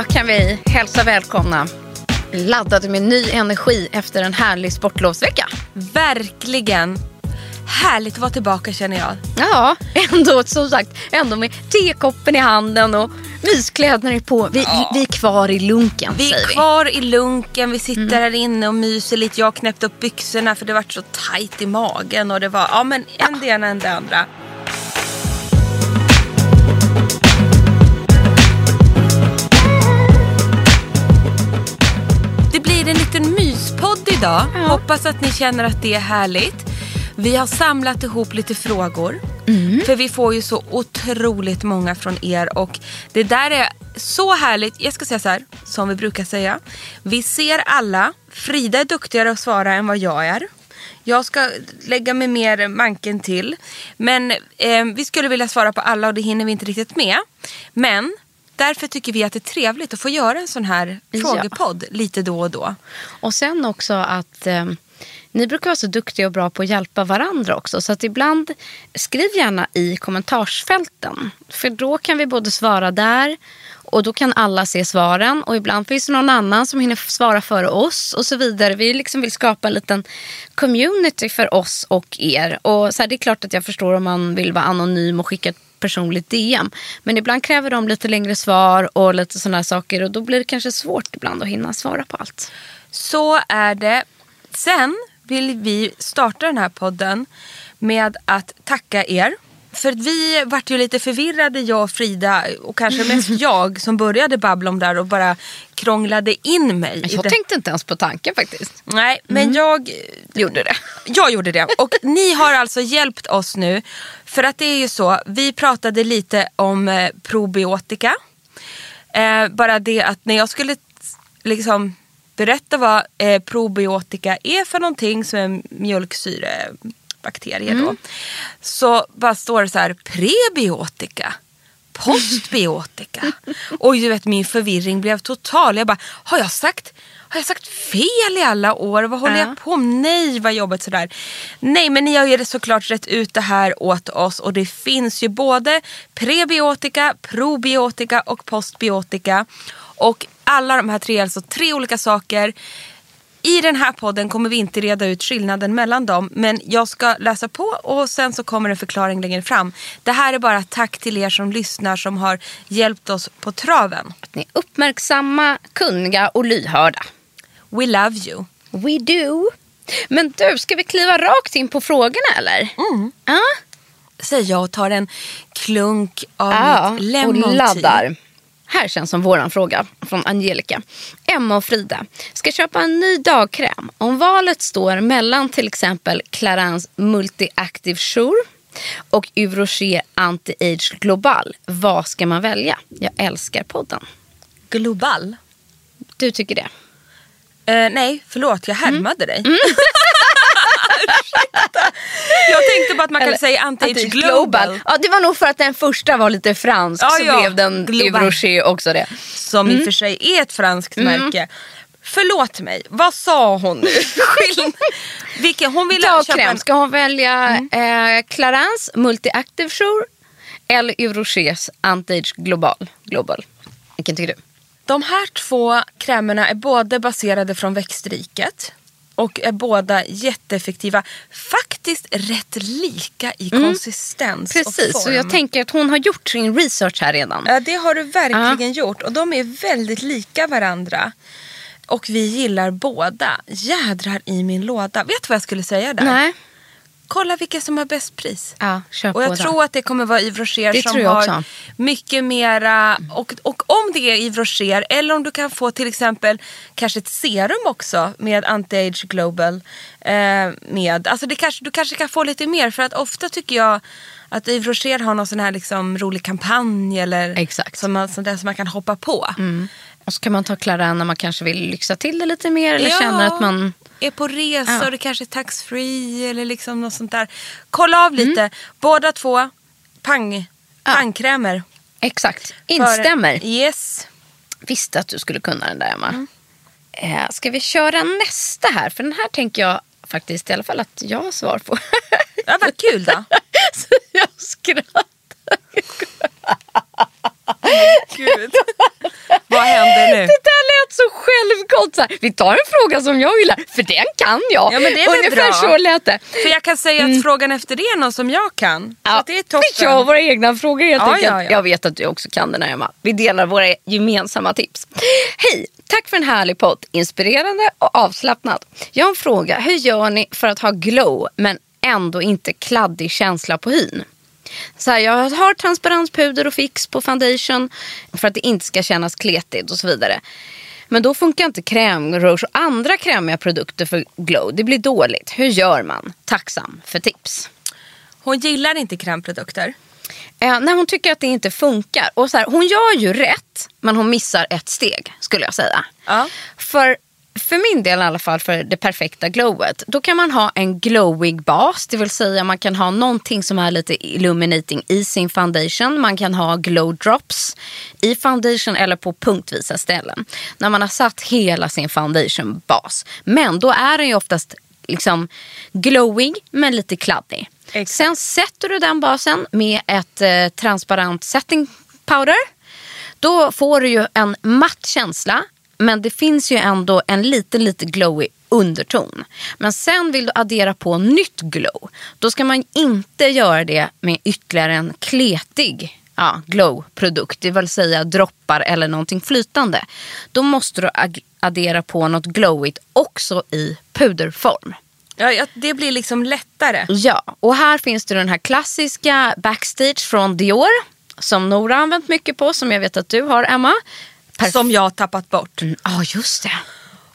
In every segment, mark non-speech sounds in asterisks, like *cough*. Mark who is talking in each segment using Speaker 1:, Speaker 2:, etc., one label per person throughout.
Speaker 1: Då kan vi hälsa välkomna laddade med ny energi efter en härlig sportlovsvecka.
Speaker 2: Verkligen. Härligt att vara tillbaka känner jag.
Speaker 1: Ja, ändå som sagt, ändå med tekoppen i handen och myskläderna är på. Vi,
Speaker 2: Ja.
Speaker 1: vi är kvar i lunken
Speaker 2: Vi är
Speaker 1: vi.
Speaker 2: kvar i lunken, vi sitter här inne och myser lite. Jag har knäppt upp byxorna för det var så tajt i magen. Och det var, ja men en det ena en det andra. Det blir en liten myspodd idag. Hoppas att ni känner att det är härligt. Vi har samlat ihop lite frågor. För vi får ju så otroligt många från er och det där är så härligt. Jag ska säga så här, som vi brukar säga. Vi ser alla. Frida är duktigare att svara än vad jag är. Jag ska lägga mig mer manken till. Men eh, vi skulle vilja svara på alla och det hinner vi inte riktigt med. Men därför tycker vi att det är trevligt att få göra en sån här
Speaker 1: Ja.
Speaker 2: frågepodd lite då och då.
Speaker 1: Och sen också att eh, ni brukar vara så duktiga och bra på att hjälpa varandra också. Så att ibland skriv gärna i kommentarsfälten. För då kan vi både svara där och då kan alla se svaren. Och ibland finns det någon annan som hinner svara före oss och så vidare. Vi liksom vill skapa en liten community för oss och er. Och så här, det är klart att jag förstår om man vill vara anonym och skicka ett personligt DM. Men ibland kräver de lite längre svar och lite sådana saker. Och då blir det kanske svårt ibland att hinna svara på allt.
Speaker 2: Så är det. Sen vill vi starta den här podden med att tacka er. För vi vart ju lite förvirrade jag och Frida och kanske mest *laughs* jag som började babbla om det här och bara krånglade in mig.
Speaker 1: Jag tänkte inte ens på tanken faktiskt.
Speaker 2: Nej, men jag
Speaker 1: Gjorde det.
Speaker 2: jag gjorde det. Och ni har alltså hjälpt oss nu. För att det är ju så, vi pratade lite om eh, probiotika. Eh, bara det att när jag skulle liksom berätta vad eh, probiotika är för någonting som är mjölksyrebakterier då. Så bara står det så här prebiotika. Postbiotika. *laughs* Och du vet min förvirring blev total. Jag bara, har jag sagt, har jag sagt fel i alla år? Vad håller
Speaker 1: Ja.
Speaker 2: jag på med? Nej vad jobbigt sådär. Nej men ni har ju såklart rätt ut det här åt oss. Och det finns ju både prebiotika, probiotika och postbiotika. Och alla de här tre alltså tre olika saker. I den här podden kommer vi inte reda ut skillnaden mellan dem. Men jag ska läsa på och sen så kommer en förklaring längre fram. Det här är bara tack till er som lyssnar som har hjälpt oss på traven.
Speaker 1: Att ni är uppmärksamma, kunniga och lyhörda.
Speaker 2: We love you.
Speaker 1: We do. Men du, ska vi kliva rakt in på frågorna eller? Mm. Ja,
Speaker 2: Säger jag och tar en klunk av
Speaker 1: ja
Speaker 2: mitt
Speaker 1: och
Speaker 2: lemon tea.
Speaker 1: laddar. Här känns som våran fråga från Angelica. Emma och Frida ska köpa en ny dagkräm. Om valet står mellan till exempel Clarins Multi-Active Sure och Yves Rocher Anti-Age Global. Vad ska man välja? Jag älskar podden.
Speaker 2: Global.
Speaker 1: Du tycker det?
Speaker 2: Eh, nej, förlåt jag
Speaker 1: Mm.
Speaker 2: härmade dig. Ursäkta. *laughs* jag tänkte bara att man kan säga anti-age
Speaker 1: Anti-Age
Speaker 2: global.
Speaker 1: Ja, det var nog för att den första var lite fransk
Speaker 2: Ja,
Speaker 1: så
Speaker 2: ja.
Speaker 1: blev den
Speaker 2: Global.
Speaker 1: Rocher också det.
Speaker 2: som i och för sig är ett franskt märke. Förlåt mig, vad sa hon nu? *laughs* Vilken, hon ville köpa en...
Speaker 1: Ska hon välja eh, Clarins Multi-Active Jour eller Yves Rochers Anti-Age Global? Global? Vilken tycker du?
Speaker 2: De här två krämerna är både baserade från växtriket och är båda jätteeffektiva. Faktiskt rätt lika i konsistens och
Speaker 1: Mm. Precis,
Speaker 2: form.
Speaker 1: så jag tänker att hon har gjort sin research här redan.
Speaker 2: Ja, det har du verkligen gjort. Och de är väldigt lika varandra. Och vi gillar båda. Jädrar i min låda. Vet du vad jag skulle säga där?
Speaker 1: Nej.
Speaker 2: Kolla vilka som har bäst pris.
Speaker 1: Ja, kör
Speaker 2: Och jag tror att det kommer vara Yves Rocher
Speaker 1: Det
Speaker 2: som har
Speaker 1: också.
Speaker 2: mycket mera. Och, och om det är Yves Rocher eller om du kan få till exempel kanske ett serum också med Anti-Age Global. Eh, med. Alltså det kanske, du kanske kan få lite mer för att ofta tycker jag att Yves Rocher har någon sån här liksom rolig kampanj eller
Speaker 1: Exakt.
Speaker 2: Som man, sånt där som man kan hoppa på.
Speaker 1: Och så kan man ta Clarin när man kanske vill lyxa till det lite mer eller känner att man...
Speaker 2: är på resa
Speaker 1: Ja.
Speaker 2: kanske är taxfree eller liksom något sånt där. Kolla av lite.
Speaker 1: Mm.
Speaker 2: Båda två pang, pangkrämer.
Speaker 1: Exakt,
Speaker 2: För-
Speaker 1: instämmer.
Speaker 2: Yes.
Speaker 1: Visste att du skulle kunna den där Emma.
Speaker 2: Mm.
Speaker 1: Eh, ska vi köra nästa här? För den här tänker jag faktiskt i alla fall att jag har svar på.
Speaker 2: Ja, vad kul då. *laughs*
Speaker 1: så jag skrattar.
Speaker 2: Gud. vad händer nu?
Speaker 1: Det där lät så självgott. Så här. Vi tar en fråga som jag gillar, för den kan jag.
Speaker 2: Ja, men det är
Speaker 1: Ungefär
Speaker 2: bra.
Speaker 1: så lät det.
Speaker 2: För jag kan säga att frågan efter det är någon som jag kan. Att det är toppen.
Speaker 1: vi kör våra egna frågor helt
Speaker 2: Ja,
Speaker 1: enkelt.
Speaker 2: ja, ja.
Speaker 1: Jag vet att du också kan den här Emma. Vi delar våra gemensamma tips. Hej! Tack för en härlig podd. Inspirerande och avslappnad. Jag har en fråga. Hur gör ni för att ha glow men ändå inte kladdig känsla på hyn? Så här, jag har transparenspuder och fix på foundation för att det inte ska kännas kletigt och så vidare. Men då funkar inte krämrouge och andra krämiga produkter för glow. Det blir dåligt. Hur gör man? Tacksam för tips.
Speaker 2: Hon gillar inte krämprodukter.
Speaker 1: Eh, när hon tycker att det inte funkar. Och så här, hon gör ju rätt, men hon missar ett steg skulle jag säga.
Speaker 2: Ja.
Speaker 1: För, för min del i alla fall, för det perfekta glowet. Då kan man ha en glowig bas. Det vill säga man kan ha någonting som är lite illuminating i sin foundation. Man kan ha glow drops i foundation eller på punktvisa ställen. När man har satt hela sin foundation bas. Men då är den ju oftast liksom glowig men lite kladdig.
Speaker 2: Exakt.
Speaker 1: Sen sätter du den basen med ett eh, transparent setting powder. Då får du ju en matt känsla men det finns ju ändå en liten, lite glowy underton. Men sen vill du addera på nytt glow. Då ska man inte göra det med ytterligare en kletig ja, glow-produkt. Det vill säga droppar eller någonting flytande. Då måste du addera på något glowigt också i puderform.
Speaker 2: Ja, ja, det blir liksom lättare.
Speaker 1: Ja, och här finns det den här klassiska Backstage från Dior. Som Nora har använt mycket på, som jag vet att du har Emma. Perf-
Speaker 2: Som jag har tappat bort.
Speaker 1: Ja, just det.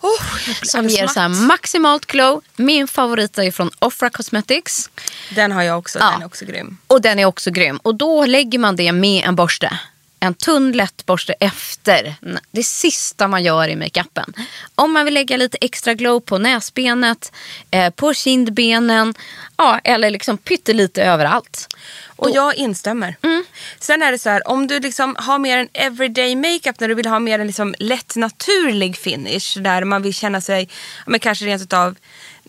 Speaker 2: Oh,
Speaker 1: Som ger så maximalt glow. Min favorit är från Offra Cosmetics.
Speaker 2: Den har jag också.
Speaker 1: Ja.
Speaker 2: Den är också grym.
Speaker 1: Och den är också grym. Och då lägger man det med en borste. En tunn lätt borste efter. Det sista man gör i makeupen. Om man vill lägga lite extra glow på näsbenet, eh, på kindbenen. Ja, eller liksom pyttelite överallt.
Speaker 2: Och jag instämmer. Sen är det så här, om du liksom har mer en everyday makeup när du vill ha mer en liksom lätt naturlig finish där man vill känna sig, men kanske rent utav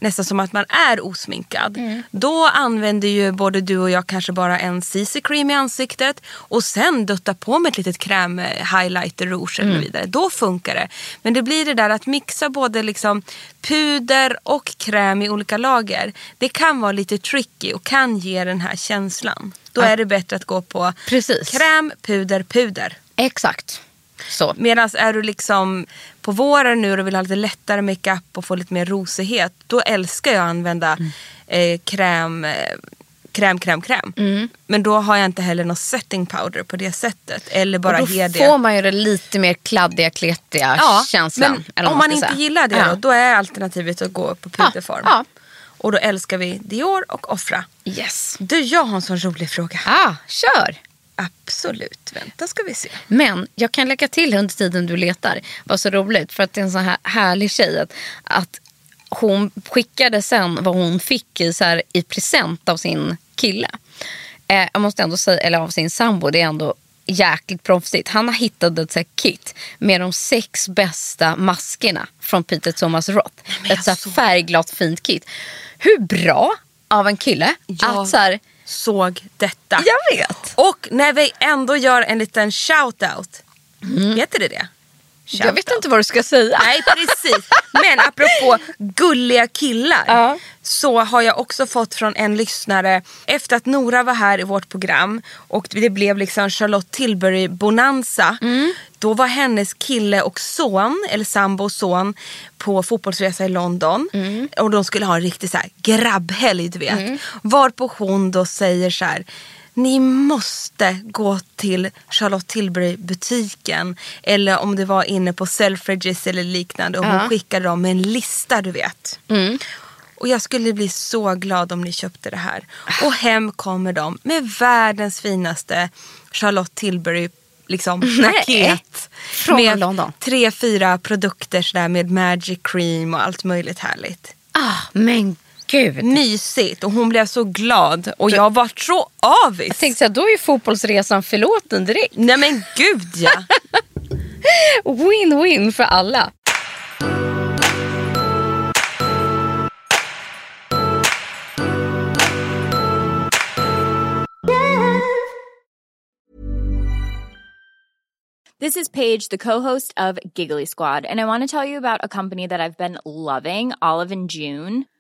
Speaker 2: nästan som att man är osminkad. Då använder ju både du och jag kanske bara en CC cream i ansiktet och sen dutta på med ett litet kräm eh, highlighter rouge eller vidare. Då funkar det. Men det blir det där att mixa både liksom puder och kräm i olika lager. Det kan vara lite tricky och kan ge den här känslan. Då är det bättre att gå på
Speaker 1: Precis.
Speaker 2: kräm, puder, puder.
Speaker 1: Exakt.
Speaker 2: Medan är du liksom på våren nu och vill ha lite lättare makeup och få lite mer rosighet. Då älskar jag att använda eh, kräm, eh, kräm, kräm, kräm. Men då har jag inte heller någon setting powder på det sättet. Eller bara
Speaker 1: och då får man ju det lite mer kladdiga, kletiga känslan.
Speaker 2: men om man inte
Speaker 1: säga.
Speaker 2: gillar det
Speaker 1: Ja.
Speaker 2: då, då är alternativet att gå på
Speaker 1: Ja,
Speaker 2: puderform.
Speaker 1: ja.
Speaker 2: Och då älskar vi Dior och Offra.
Speaker 1: Yes.
Speaker 2: Du, jag har en sån rolig fråga.
Speaker 1: Ah, kör!
Speaker 2: Absolut. Vänta ska vi se.
Speaker 1: Men jag kan lägga till under tiden du letar. Vad så roligt för att det är en sån här härlig tjej. Att, att hon skickade sen vad hon fick i, så här, i present av sin kille. Eh, jag måste ändå säga, eller av sin sambo. Det är ändå jäkligt proffsigt. Han har hittat ett så kit med de sex bästa maskerna från Peter Thomas Roth. Ett så färgglatt fint kit. Hur bra av en kille
Speaker 2: Jag
Speaker 1: att så här,
Speaker 2: såg detta.
Speaker 1: Jag vet.
Speaker 2: Och när vi ändå gör en liten shout-out. Heter det det?
Speaker 1: Jag vet inte vad du ska säga.
Speaker 2: Nej precis. Men apropå gulliga killar.
Speaker 1: Ja.
Speaker 2: Så har jag också fått från en lyssnare. Efter att Nora var här i vårt program. Och det blev liksom Charlotte Tilbury bonanza. Då var hennes kille och son, eller sambo och son. På fotbollsresa i London. Och de skulle ha en riktig så här grabbhelg du vet. Varpå hon då säger så här. Ni måste gå till Charlotte Tilbury butiken. Eller om det var inne på Selfridges eller liknande. Och hon skickade dem med en lista du vet. Och jag skulle bli så glad om ni köpte det här. Och hem kommer de med världens finaste Charlotte Tilbury liksom, *laughs* paket.
Speaker 1: Från
Speaker 2: med
Speaker 1: London.
Speaker 2: tre, fyra produkter sådär med magic cream och allt möjligt härligt.
Speaker 1: Ah, men gud.
Speaker 2: Mysigt och hon blev så glad och jag var så avis.
Speaker 1: Jag tänkte här, då är ju fotbollsresan förlåten direkt.
Speaker 2: Nej men gud ja. *laughs*
Speaker 1: Win-win för alla.
Speaker 3: This is Paige, the co-host of Giggly Squad, and I want to tell you about a company that I've been loving, Olive and June.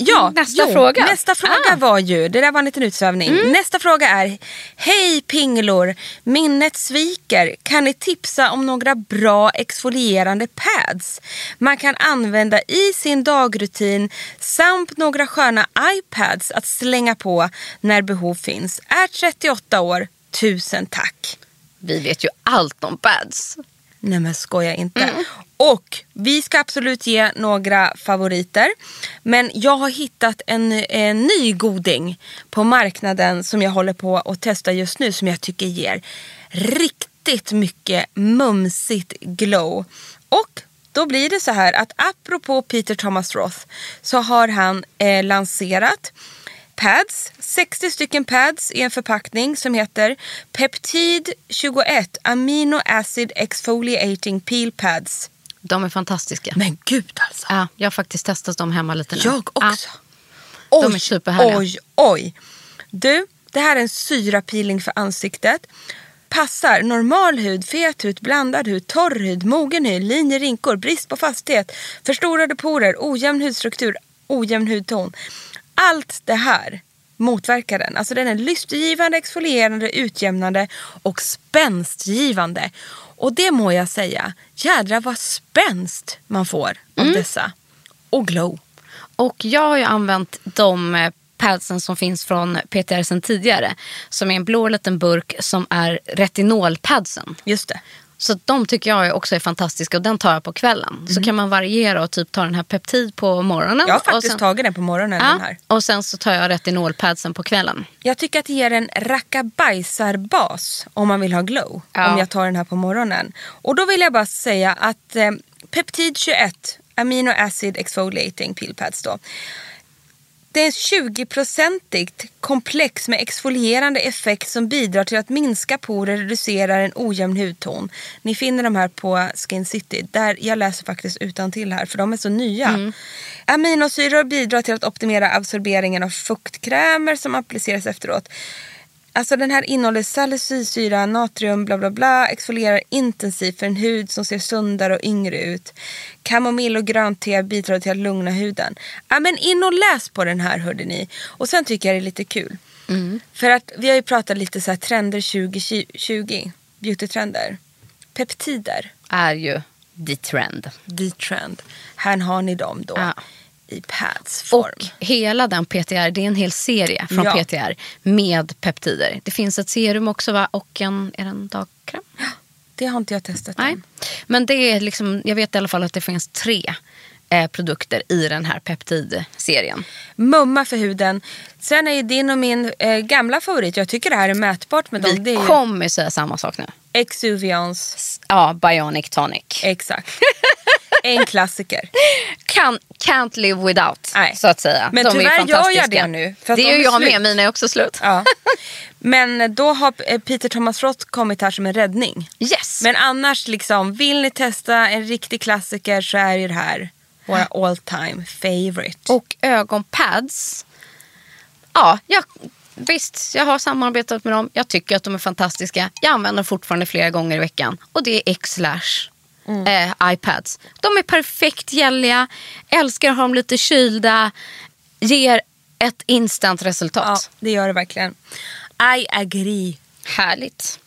Speaker 2: Ja,
Speaker 1: Nästa
Speaker 2: jo,
Speaker 1: fråga.
Speaker 2: Nästa fråga
Speaker 1: Ah.
Speaker 2: var ju, det där var en liten utsvävning. Nästa fråga är, hej pinglor, minnet sviker. Kan ni tipsa om några bra exfolierande pads man kan använda i sin dagrutin samt några sköna iPads att slänga på när behov finns. Är 38 år, tusen tack.
Speaker 1: Vi vet ju allt om pads.
Speaker 2: Nej men skoja inte. Och vi ska absolut ge några favoriter. Men jag har hittat en, en ny goding på marknaden som jag håller på att testa just nu. Som jag tycker ger riktigt mycket mumsigt glow. Och då blir det så här att apropå Peter Thomas Roth så har han eh, lanserat pads, 60 stycken pads i en förpackning som heter Peptid 21 Amino Acid Exfoliating Peel Pads.
Speaker 1: De är fantastiska.
Speaker 2: Men gud alltså.
Speaker 1: Ja, jag har faktiskt testat dem hemma lite nu.
Speaker 2: Jag också.
Speaker 1: Ja, de är superhärliga.
Speaker 2: oj, oj. Du, det här är en syrapeeling för ansiktet. Passar normal hud, fet hud, blandad hud, torr hud, mogen hud, linjer, rinkor, brist på fasthet, förstorade porer, ojämn hudstruktur, ojämn hudton. Allt det här motverkar den. Alltså den är lystergivande, exfolierande, utjämnande och spänstgivande. Och det må jag säga, jädra vad spänst man får av
Speaker 1: Mm.
Speaker 2: dessa. Och glow.
Speaker 1: Och jag har ju använt de eh, padsen som finns från PTR sen tidigare. Som är en blå liten burk som är retinolpadsen.
Speaker 2: Just det.
Speaker 1: Så de tycker jag också är fantastiska och den tar jag på kvällen. Så kan man variera och typ ta den här peptid på morgonen.
Speaker 2: Jag har faktiskt
Speaker 1: sen,
Speaker 2: tagit den på morgonen. Den
Speaker 1: ja,
Speaker 2: här.
Speaker 1: och sen så tar jag retinolpadsen på kvällen.
Speaker 2: Jag tycker att det ger en rackabajsarbas om man vill ha glow.
Speaker 1: Ja.
Speaker 2: Om jag tar den här på morgonen. Och då vill jag bara säga att eh, Peptid 21 Amino Acid Exfoliating Peel Pads då. Det är en 20-procentigt komplex med exfolierande effekt som bidrar till att minska porer och reducera en ojämn hudton. Ni finner de här på Skin City. Där jag läser faktiskt utan till här för de är så nya. Aminosyror bidrar till att optimera absorberingen av fuktkrämer som appliceras efteråt. Alltså den här innehåller salicylsyra, natrium, bla bla bla, exfolierar intensivt för en hud som ser sundare och yngre ut. Kamomill och grönt te bidrar till att lugna huden. Ja men in och läs på den här hörde ni. Och sen tycker jag det är lite kul. För att vi har ju pratat lite så här trender 2020, beautytrender. Peptider,
Speaker 1: Är ju the trend.
Speaker 2: the trend. Här har ni dem då
Speaker 1: Ja.
Speaker 2: I padsform.
Speaker 1: Och hela den PTR, det är en hel serie från
Speaker 2: Ja.
Speaker 1: PTR med peptider. Det finns ett serum också va? och en, är det en dagkräm?
Speaker 2: Det har inte jag testat
Speaker 1: Nej.
Speaker 2: än.
Speaker 1: Men det är liksom, jag vet i alla fall att det finns tre eh, produkter i den här peptidserien.
Speaker 2: Mumma för huden. Sen är ju din och min eh, gamla favorit, jag tycker det här är mätbart med dem.
Speaker 1: Vi
Speaker 2: är ju
Speaker 1: kommer säga samma sak nu.
Speaker 2: Exuvians.
Speaker 1: Ja, Bionic Tonic.
Speaker 2: Exakt. *laughs* en klassiker.
Speaker 1: Can, can't live without,
Speaker 2: Nej.
Speaker 1: så att säga.
Speaker 2: Men
Speaker 1: De är
Speaker 2: tyvärr gör jag
Speaker 1: fantastiska.
Speaker 2: det nu,
Speaker 1: det
Speaker 2: de
Speaker 1: jag
Speaker 2: slut.
Speaker 1: med, mina är också slut.
Speaker 2: Ja. Men då har eh, Peter Thomas Roth kommit här som en räddning.
Speaker 1: Yes.
Speaker 2: Men annars, liksom, vill ni testa en riktig klassiker så är ju det här våra all time favorite.
Speaker 1: Och ögonpads. Ja, jag, visst, jag har samarbetat med dem. Jag tycker att de är fantastiska. Jag använder dem fortfarande flera gånger i veckan. Och det är X-Lash. Eh, iPads. De är perfekt gälliga. Älskar att ha dem lite kylda. Ger ett instant
Speaker 2: ja,
Speaker 1: resultat.
Speaker 2: det gör det verkligen. I agree.
Speaker 1: Härligt.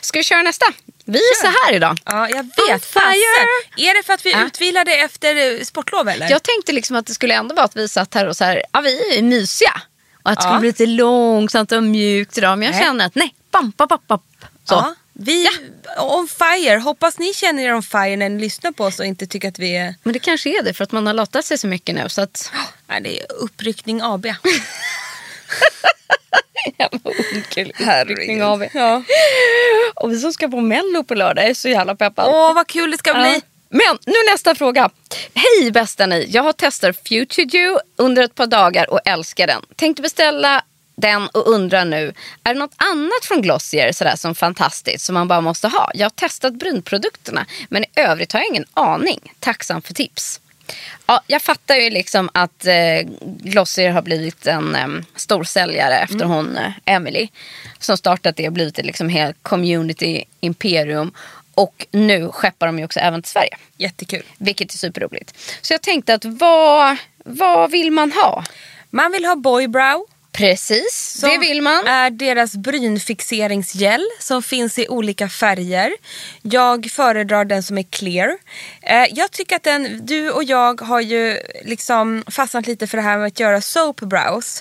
Speaker 1: Ska vi köra nästa? Vi är så här idag.
Speaker 2: Ja, jag vet.
Speaker 1: fire.
Speaker 2: Är det för att vi
Speaker 1: Ja.
Speaker 2: utvilade efter eh, sportlov eller?
Speaker 1: Jag tänkte liksom att det skulle ändå vara att vi satt här och så här, ja vi är mysiga. Och att det
Speaker 2: Ja.
Speaker 1: skulle bli lite långsamt och mjukt idag. Men jag
Speaker 2: Nej.
Speaker 1: känner att nej, bam, bam, bam, bam. Så.
Speaker 2: Ja, vi on fire. Hoppas ni känner er on fire när ni lyssnar på oss och inte tycker att vi är...
Speaker 1: Men det kanske är det för att man har lottat sig så mycket nu. Så att... *gasps*
Speaker 2: Nej, det är uppryckning AB. *laughs*
Speaker 1: Herregud. Av.
Speaker 2: Ja.
Speaker 1: Och vi som ska på mello på lördag är så jävla peppad.
Speaker 2: Åh, vad kul det ska bli.
Speaker 1: Ja. Men nu nästa fråga. Hej bästa ni. Jag har testat Future Dew under ett par dagar och älskar den. Tänkte beställa den och undrar nu, är det något annat från Glossier sådär som fantastiskt som man bara måste ha? Jag har testat brynprodukterna men i övrigt har jag ingen aning. Tacksam för tips. Ja, jag fattar ju liksom att eh, Glossier har blivit en eh, storsäljare efter hon eh, Emily som startat det och blivit ett liksom helt community imperium. Och nu skeppar de ju också även till Sverige.
Speaker 2: Jättekul.
Speaker 1: Vilket är superroligt. Så jag tänkte att vad, vad vill man ha?
Speaker 2: Man vill ha boybrow.
Speaker 1: Precis, det
Speaker 2: som
Speaker 1: vill man.
Speaker 2: är deras brynfixeringsgel som finns i olika färger. Jag föredrar den som är clear. Eh, jag tycker att den, du och jag har ju liksom fastnat lite för det här med att göra soap brows.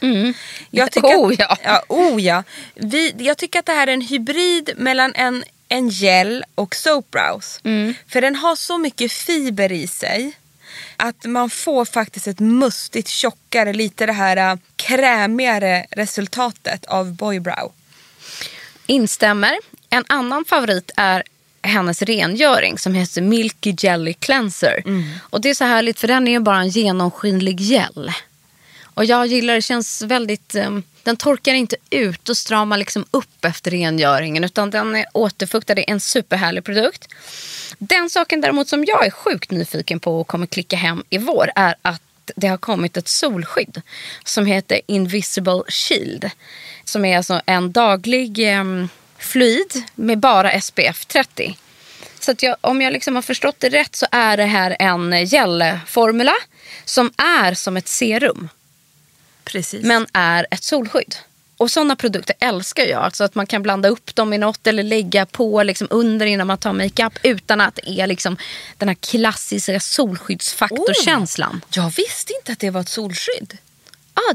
Speaker 2: Jag tycker
Speaker 1: Oh,
Speaker 2: att,
Speaker 1: ja.
Speaker 2: ja, oh ja. Vi, jag tycker att det här är en hybrid mellan en, en gel och soap brows.
Speaker 1: Mm.
Speaker 2: För den har så mycket fiber i sig. Att man får faktiskt ett mustigt tjockare, lite det här äh, krämigare resultatet av boybrow.
Speaker 1: Instämmer. En annan favorit är hennes rengöring som heter Milky Jelly Cleanser. Och det är så härligt för den är ju bara en genomskinlig gel. Och jag gillar det, känns väldigt, um, den torkar inte ut och stramar liksom upp efter rengöringen utan den är återfuktad, det är en superhärlig produkt. Den saken däremot som jag är sjukt nyfiken på och kommer klicka hem i vår är att det har kommit ett solskydd som heter Invisible Shield. Som är alltså en daglig eh, fluid med bara SPF 30. Så att jag, om jag liksom har förstått det rätt så är det här en eh, gelformula som är som ett serum
Speaker 2: Precis.
Speaker 1: men är ett solskydd. Och sådana produkter älskar jag. Alltså att man kan blanda upp dem i något eller lägga på liksom under innan man tar makeup utan att det är liksom den här klassiska solskyddsfaktorkänslan.
Speaker 2: Jag visste inte att det var ett solskydd.
Speaker 1: Ah,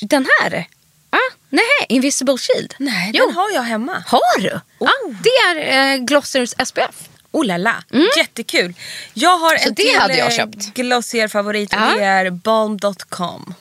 Speaker 1: den här? Ah, nej, Invisible Shield.
Speaker 2: Nej,
Speaker 1: jo.
Speaker 2: den har jag hemma.
Speaker 1: Har du? Ah, det är eh, Glossers SPF.
Speaker 2: Oh la la, jättekul. Jag har
Speaker 1: Mm. Så
Speaker 2: en
Speaker 1: det
Speaker 2: till
Speaker 1: hade jag
Speaker 2: eh,
Speaker 1: köpt.
Speaker 2: Glossier-favorit och
Speaker 1: Ja.
Speaker 2: det är balm.com.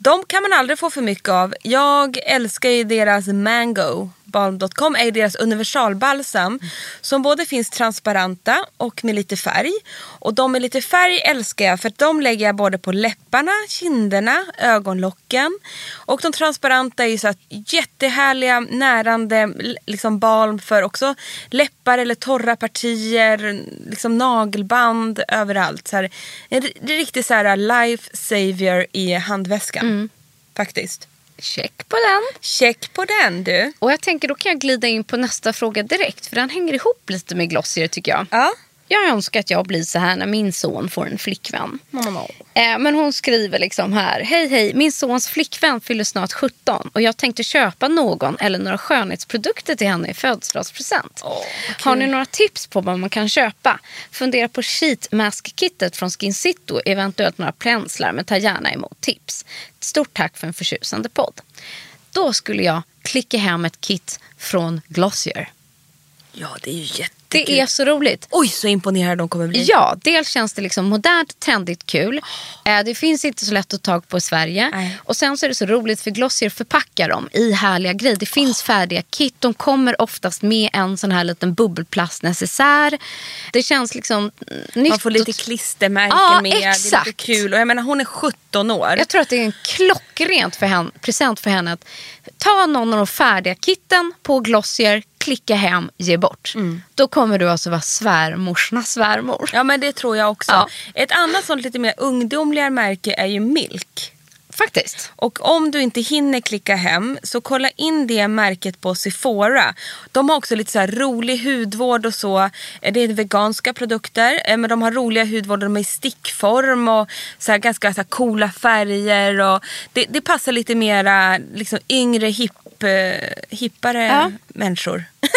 Speaker 2: De kan man aldrig få för mycket av. Jag älskar ju deras mango. Balm.com är deras universalbalsam som både finns transparenta och med lite färg. Och de med lite färg älskar jag för att de lägger jag både på läpparna, kinderna, ögonlocken. Och de transparenta är ju så att jättehärliga närande liksom balm för också läppar eller torra partier, liksom nagelband överallt. Så här, en ri- det är riktigt så här life savior i handväskan. Faktiskt.
Speaker 1: Check på den.
Speaker 2: Check på den du.
Speaker 1: Och jag tänker då kan jag glida in på nästa fråga direkt. För den hänger ihop lite med Glossier tycker jag.
Speaker 2: Ja.
Speaker 1: Jag önskar att jag blir så här när min son får en flickvän. Eh, men hon skriver liksom här. Hej hej, min sons flickvän fyller snart 17 och jag tänkte köpa någon eller några skönhetsprodukter till henne i födelsedagspresent. Har ni några tips på vad man kan köpa? Fundera på sheet mask-kittet från Skin City, eventuellt några penslar men ta gärna emot tips. Stort tack för en förtjusande podd. Då skulle jag klicka hem ett kit från Glossier.
Speaker 2: Ja, det är ju jättekul.
Speaker 1: Det är så roligt.
Speaker 2: Oj, så imponerade de kommer bli.
Speaker 1: Ja, dels känns det liksom modernt, trendigt, kul. Eh, det finns inte så lätt att ta tag på i Sverige.
Speaker 2: Nej.
Speaker 1: Och sen så är det så roligt för Glossier förpackar dem i härliga grejer. Det finns färdiga kit. De kommer oftast med en sån här liten bubbelplastnecessär. Det känns liksom nytt.
Speaker 2: Man får lite klistermärken
Speaker 1: Ja,
Speaker 2: med. Det är
Speaker 1: exakt.
Speaker 2: lite kul. Och jag menar, hon är 17 år.
Speaker 1: Jag tror att det är en klockrent för henne, present för henne att ta någon av de färdiga kitten på Glossier, klicka hem, ge bort.
Speaker 2: Mm.
Speaker 1: Då kommer du alltså vara svärmorsnas svärmor.
Speaker 2: Ja, men det tror jag också.
Speaker 1: Ja.
Speaker 2: Ett annat sånt lite mer ungdomligare märke är ju Milk.
Speaker 1: Faktiskt.
Speaker 2: Och om du inte hinner klicka hem så kolla in det märket på Sephora. De har också lite så här rolig hudvård och så. Eh, Det är veganska produkter eh, men de har roliga hudvård. De är i stickform och så ganska så coola färger. Och det, det passar lite mera liksom yngre, hipp, eh, hippare
Speaker 1: Ja.
Speaker 2: människor. *laughs*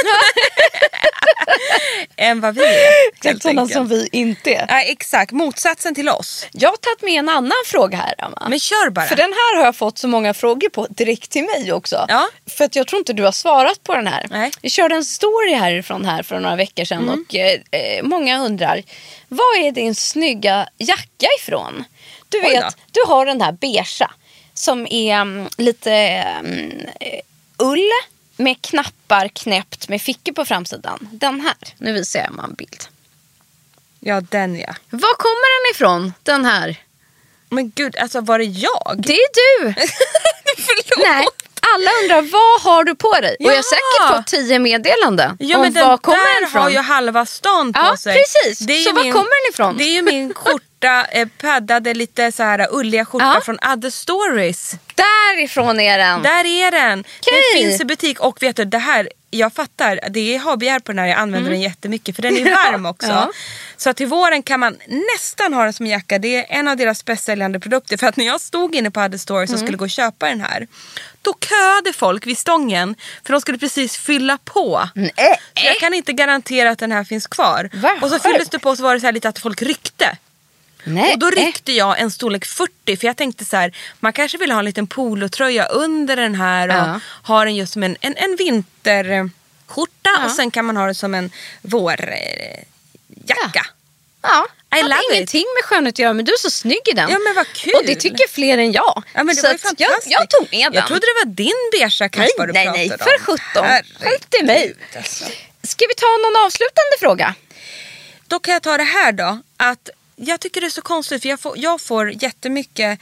Speaker 2: Än vad vi är. helt
Speaker 1: Sådana som vi inte är.
Speaker 2: Ja, exakt, motsatsen till oss.
Speaker 1: Jag har tagit med en annan fråga här, Emma.
Speaker 2: Men kör bara.
Speaker 1: För den här har jag fått så många frågor på direkt till mig också.
Speaker 2: Ja.
Speaker 1: För att jag tror inte du har svarat på den här.
Speaker 2: Nej. Mm.
Speaker 1: Vi körde en story härifrån här för några veckor sedan och eh, eh, många undrar. Var är din snygga jacka ifrån? Du vet, du har den här beigea som är mm, lite mm, eh, ull med knappar knäppt med fickor på framsidan. Den här. Nu visar jag Emma en bild.
Speaker 2: Ja, den ja.
Speaker 1: Var kommer den ifrån? Den här.
Speaker 2: Men gud, alltså var det jag?
Speaker 1: Det är du! *laughs*
Speaker 2: Förlåt.
Speaker 1: Nej, alla undrar vad har du på dig? Och jag har
Speaker 2: Ja.
Speaker 1: säkert fått tio meddelanden
Speaker 2: Ja,
Speaker 1: om
Speaker 2: men den
Speaker 1: var kommer
Speaker 2: där
Speaker 1: den ifrån.
Speaker 2: har ju halva stan på
Speaker 1: Ja,
Speaker 2: sig.
Speaker 1: precis.
Speaker 2: Det är
Speaker 1: Så
Speaker 2: ju
Speaker 1: var kommer den ifrån?
Speaker 2: Det är ju min skjorta, eh, paddade lite så här ulliga skjorta
Speaker 1: Ja.
Speaker 2: från Other Stories.
Speaker 1: Därifrån är den.
Speaker 2: Där är den.
Speaker 1: Okej.
Speaker 2: Den finns i butik och vet du det här, jag fattar, det är habegär på den här, jag använder den jättemycket för den är *laughs* varm också.
Speaker 1: Mm. Ja.
Speaker 2: Så till våren kan man nästan ha den som jacka. Det är en av deras bäst säljande produkter. För att när jag stod inne på Other Stories
Speaker 1: Mm.
Speaker 2: och skulle gå och köpa den här. Då köade folk vid stången för de skulle precis fylla på.
Speaker 1: Nej.
Speaker 2: Så jag kan inte garantera att den här finns kvar.
Speaker 1: Vad
Speaker 2: och så fylldes det på så var det så lite att folk ryckte.
Speaker 1: Nej.
Speaker 2: Och då ryckte jag en storlek 40 för jag tänkte så här, man kanske vill ha en liten polotröja under den här och
Speaker 1: Ja.
Speaker 2: ha den just som en, en, en vinterskjorta
Speaker 1: Ja.
Speaker 2: och sen kan man ha det som en vårjacka.
Speaker 1: Ja. Ja,
Speaker 2: I
Speaker 1: hade
Speaker 2: love it.
Speaker 1: ingenting med skönhet att göra men du är så snygg i den.
Speaker 2: Ja, men vad kul.
Speaker 1: Och det tycker fler än jag.
Speaker 2: Ja, men det
Speaker 1: så
Speaker 2: var ju
Speaker 1: jag, jag tog med den.
Speaker 2: Jag trodde det var din beiga kappa
Speaker 1: nej,
Speaker 2: du
Speaker 1: nej,
Speaker 2: pratade
Speaker 1: nej,
Speaker 2: om.
Speaker 1: för 17. Håll till mig.
Speaker 2: Alltså.
Speaker 1: Ska vi ta någon avslutande fråga?
Speaker 2: Då kan jag ta det här då. Att jag tycker det är så konstigt för jag får, jag får jättemycket.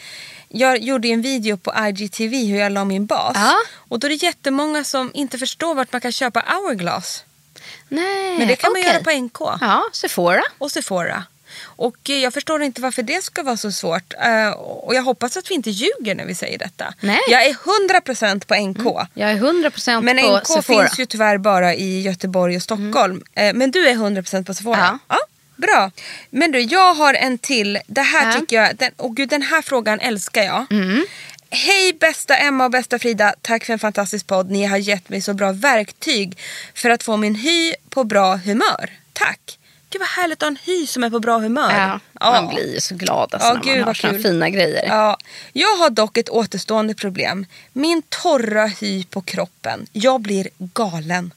Speaker 2: Jag gjorde en video på IGTV hur jag la min bas.
Speaker 1: Ja.
Speaker 2: Och då är det jättemånga som inte förstår vart man kan köpa hourglass.
Speaker 1: Nej,
Speaker 2: Men det kan man
Speaker 1: okej.
Speaker 2: göra på NK
Speaker 1: Ja, Sephora.
Speaker 2: och Sephora. Och eh, jag förstår inte varför det ska vara så svårt. Eh, och jag hoppas att vi inte ljuger när vi säger detta.
Speaker 1: Nej.
Speaker 2: Jag är 100% på NK.
Speaker 1: Jag är 100%
Speaker 2: Men
Speaker 1: på
Speaker 2: NK
Speaker 1: Sephora.
Speaker 2: finns ju tyvärr bara i Göteborg och Stockholm. Eh, Men du är 100% på Sephora?
Speaker 1: Ja.
Speaker 2: Bra. Men du, jag har en till. Det här
Speaker 1: Ja.
Speaker 2: tycker jag, den, oh gud, den här frågan älskar jag. Hej bästa Emma och bästa Frida. Tack för en fantastisk podd. Ni har gett mig så bra verktyg för att få min hy på bra humör. Tack. Gud vad härligt att ha en hy som är på bra humör.
Speaker 1: Ja, man blir ju så glad alltså,
Speaker 2: Ja,
Speaker 1: när
Speaker 2: gud,
Speaker 1: man har såna fina grejer.
Speaker 2: Ja, jag har dock ett återstående problem. Min torra hy på kroppen. Jag blir galen.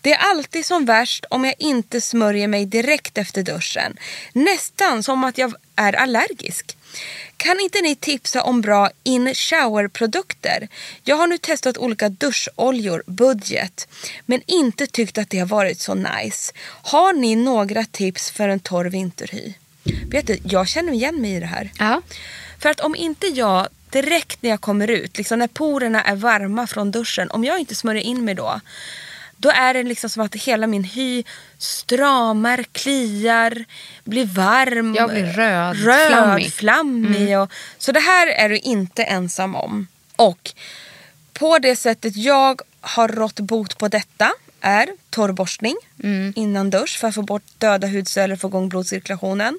Speaker 2: Det är alltid som värst om jag inte smörjer mig direkt efter duschen. Nästan som att jag är allergisk. Kan inte ni tipsa om bra in shower produkter? Jag har nu testat olika duscholjor, budget, men inte tyckt att det har varit så nice. Har ni några tips för en torr vinterhy? Vet du, jag känner igen mig i det här.
Speaker 1: Ja.
Speaker 2: För att om inte jag direkt när jag kommer ut, liksom när porerna är varma från duschen, om jag inte smörjer in mig då, då är det liksom som att hela min hy stramar, kliar, blir varm.
Speaker 1: Jag blir röd,
Speaker 2: röd
Speaker 1: flammig.
Speaker 2: flammig. Och, så det här är du inte ensam om. Och på det sättet jag har rått bot på detta är torrborstning innan dusch för att få bort döda hudceller och få igång blodcirkulationen.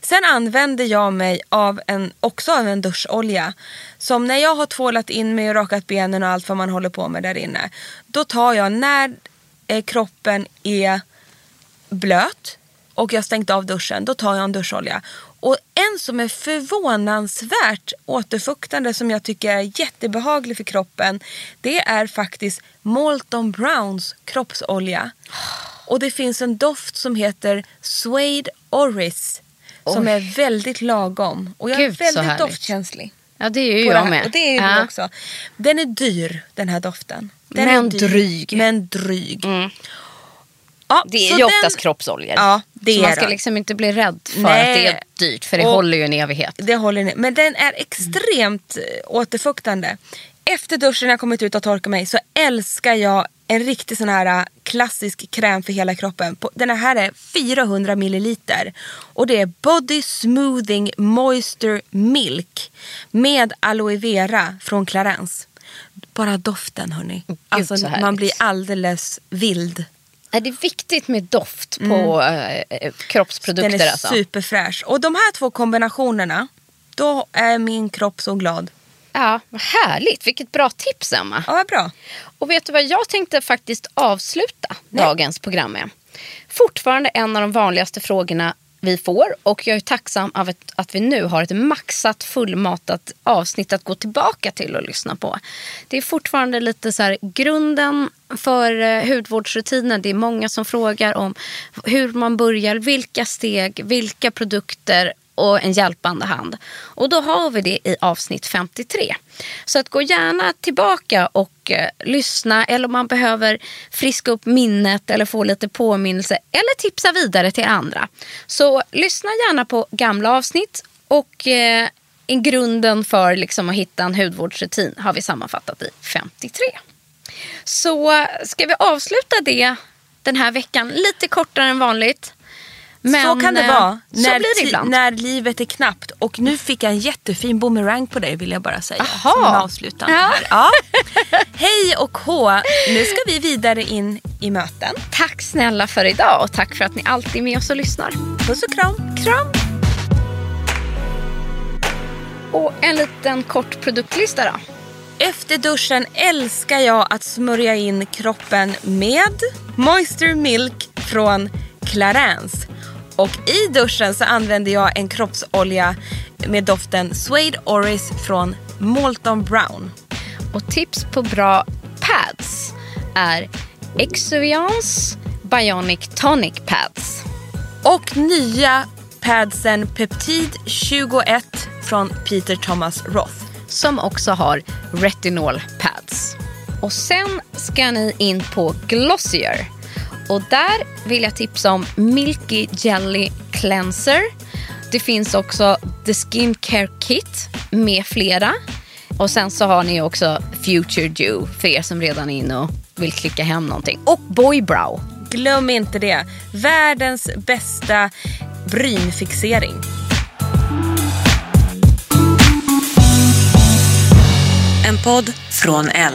Speaker 2: Sen använder jag mig av en, också av en duscholja. Som när jag har tvålat in mig och rakat benen och allt vad man håller på med där inne. Då tar jag när eh, kroppen är blöt och jag har stängt av duschen, då tar jag en duscholja. Och en som är förvånansvärt återfuktande som jag tycker är jättebehaglig för kroppen. Det är faktiskt Molton Browns kroppsolja. Och det finns en doft som heter Suede Oris. Som
Speaker 1: Oj.
Speaker 2: är väldigt lagom. Och jag
Speaker 1: Gud,
Speaker 2: är väldigt doftkänslig.
Speaker 1: ja, det är ju
Speaker 2: det
Speaker 1: jag
Speaker 2: här.
Speaker 1: med.
Speaker 2: Och det är ju
Speaker 1: ja.
Speaker 2: också. Den är dyr den här doften. Den
Speaker 1: Men
Speaker 2: är dyr,
Speaker 1: dryg. Mm.
Speaker 2: Men dryg. Ja,
Speaker 1: Det är ju
Speaker 2: den-
Speaker 1: oftast kroppsoljor.
Speaker 2: Ja, det
Speaker 1: så man ska liksom inte bli rädd för
Speaker 2: Nej.
Speaker 1: att det är dyrt. För det
Speaker 2: Och-
Speaker 1: håller ju en evighet.
Speaker 2: Det håller. Men den är extremt eh, återfuktande. Efter duschen när jag kommit ut och torkat mig så älskar jag en riktig sån här eh, klassisk kräm för hela kroppen. Den här är 400 milliliter. Och det är Body Smoothing Moisture Milk med aloe vera från Clarence. Bara doften hörni. Alltså, man blir alldeles vild.
Speaker 1: Är det viktigt med doft på eh, kroppsprodukter?
Speaker 2: Den är
Speaker 1: alltså?
Speaker 2: superfräsch. Och de här två kombinationerna, då är min kropp så glad.
Speaker 1: Ja, vad härligt. Vilket bra tips Emma.
Speaker 2: Ja, vad bra.
Speaker 1: Och vet du vad jag tänkte faktiskt avsluta dagens program med? Fortfarande en av de vanligaste frågorna vi får och jag är tacksam av att, att vi nu har ett maxat fullmatat avsnitt att gå tillbaka till och lyssna på. Det är fortfarande lite så här grunden för eh, hudvårdsrutinen. Det är många som frågar om hur man börjar, vilka steg, vilka produkter och en hjälpande hand. Och då har vi det i avsnitt 53. Så att gå gärna tillbaka och eh, lyssna eller om man behöver friska upp minnet eller få lite påminnelse eller tipsa vidare till andra. Så lyssna gärna på gamla avsnitt och eh, i grunden för liksom att hitta en hudvårdsrutin har vi sammanfattat i 53. Så eh, ska vi avsluta det den här veckan lite kortare än vanligt. Men,
Speaker 2: så kan det
Speaker 1: eh,
Speaker 2: vara
Speaker 1: Så
Speaker 2: när,
Speaker 1: blir det ibland.
Speaker 2: när livet är knappt. Och nu fick jag en jättefin boomerang på dig vill jag bara säga.
Speaker 1: Jaha.
Speaker 2: Som en avslutande
Speaker 1: Ja.
Speaker 2: här. Ja. *laughs* Hej och hå! Nu ska vi vidare in i möten.
Speaker 1: Tack snälla för idag och tack för att ni alltid är med oss och lyssnar.
Speaker 2: Puss och kram.
Speaker 1: Kram! Och en liten kort produktlista då.
Speaker 2: Efter duschen älskar jag att smörja in kroppen med Moisture Milk från Clarence. Och i duschen så använder jag en kroppsolja med doften Suede Oris från Molton Brown.
Speaker 1: Och tips på bra pads är Exuviance Bionic Tonic Pads.
Speaker 2: Och nya padsen Peptid 21 från Peter Thomas Roth.
Speaker 1: som också har retinol pads. Och sen ska ni in på Glossier. Och där vill jag tipsa om Milky Jelly Cleanser. Det finns också The Skin Care Kit med flera. Och sen så har ni också Future Dew för er som redan är inne och vill klicka hem någonting. Och Boy Brow.
Speaker 2: Glöm inte det. Världens bästa brynfixering.
Speaker 4: En podd från L.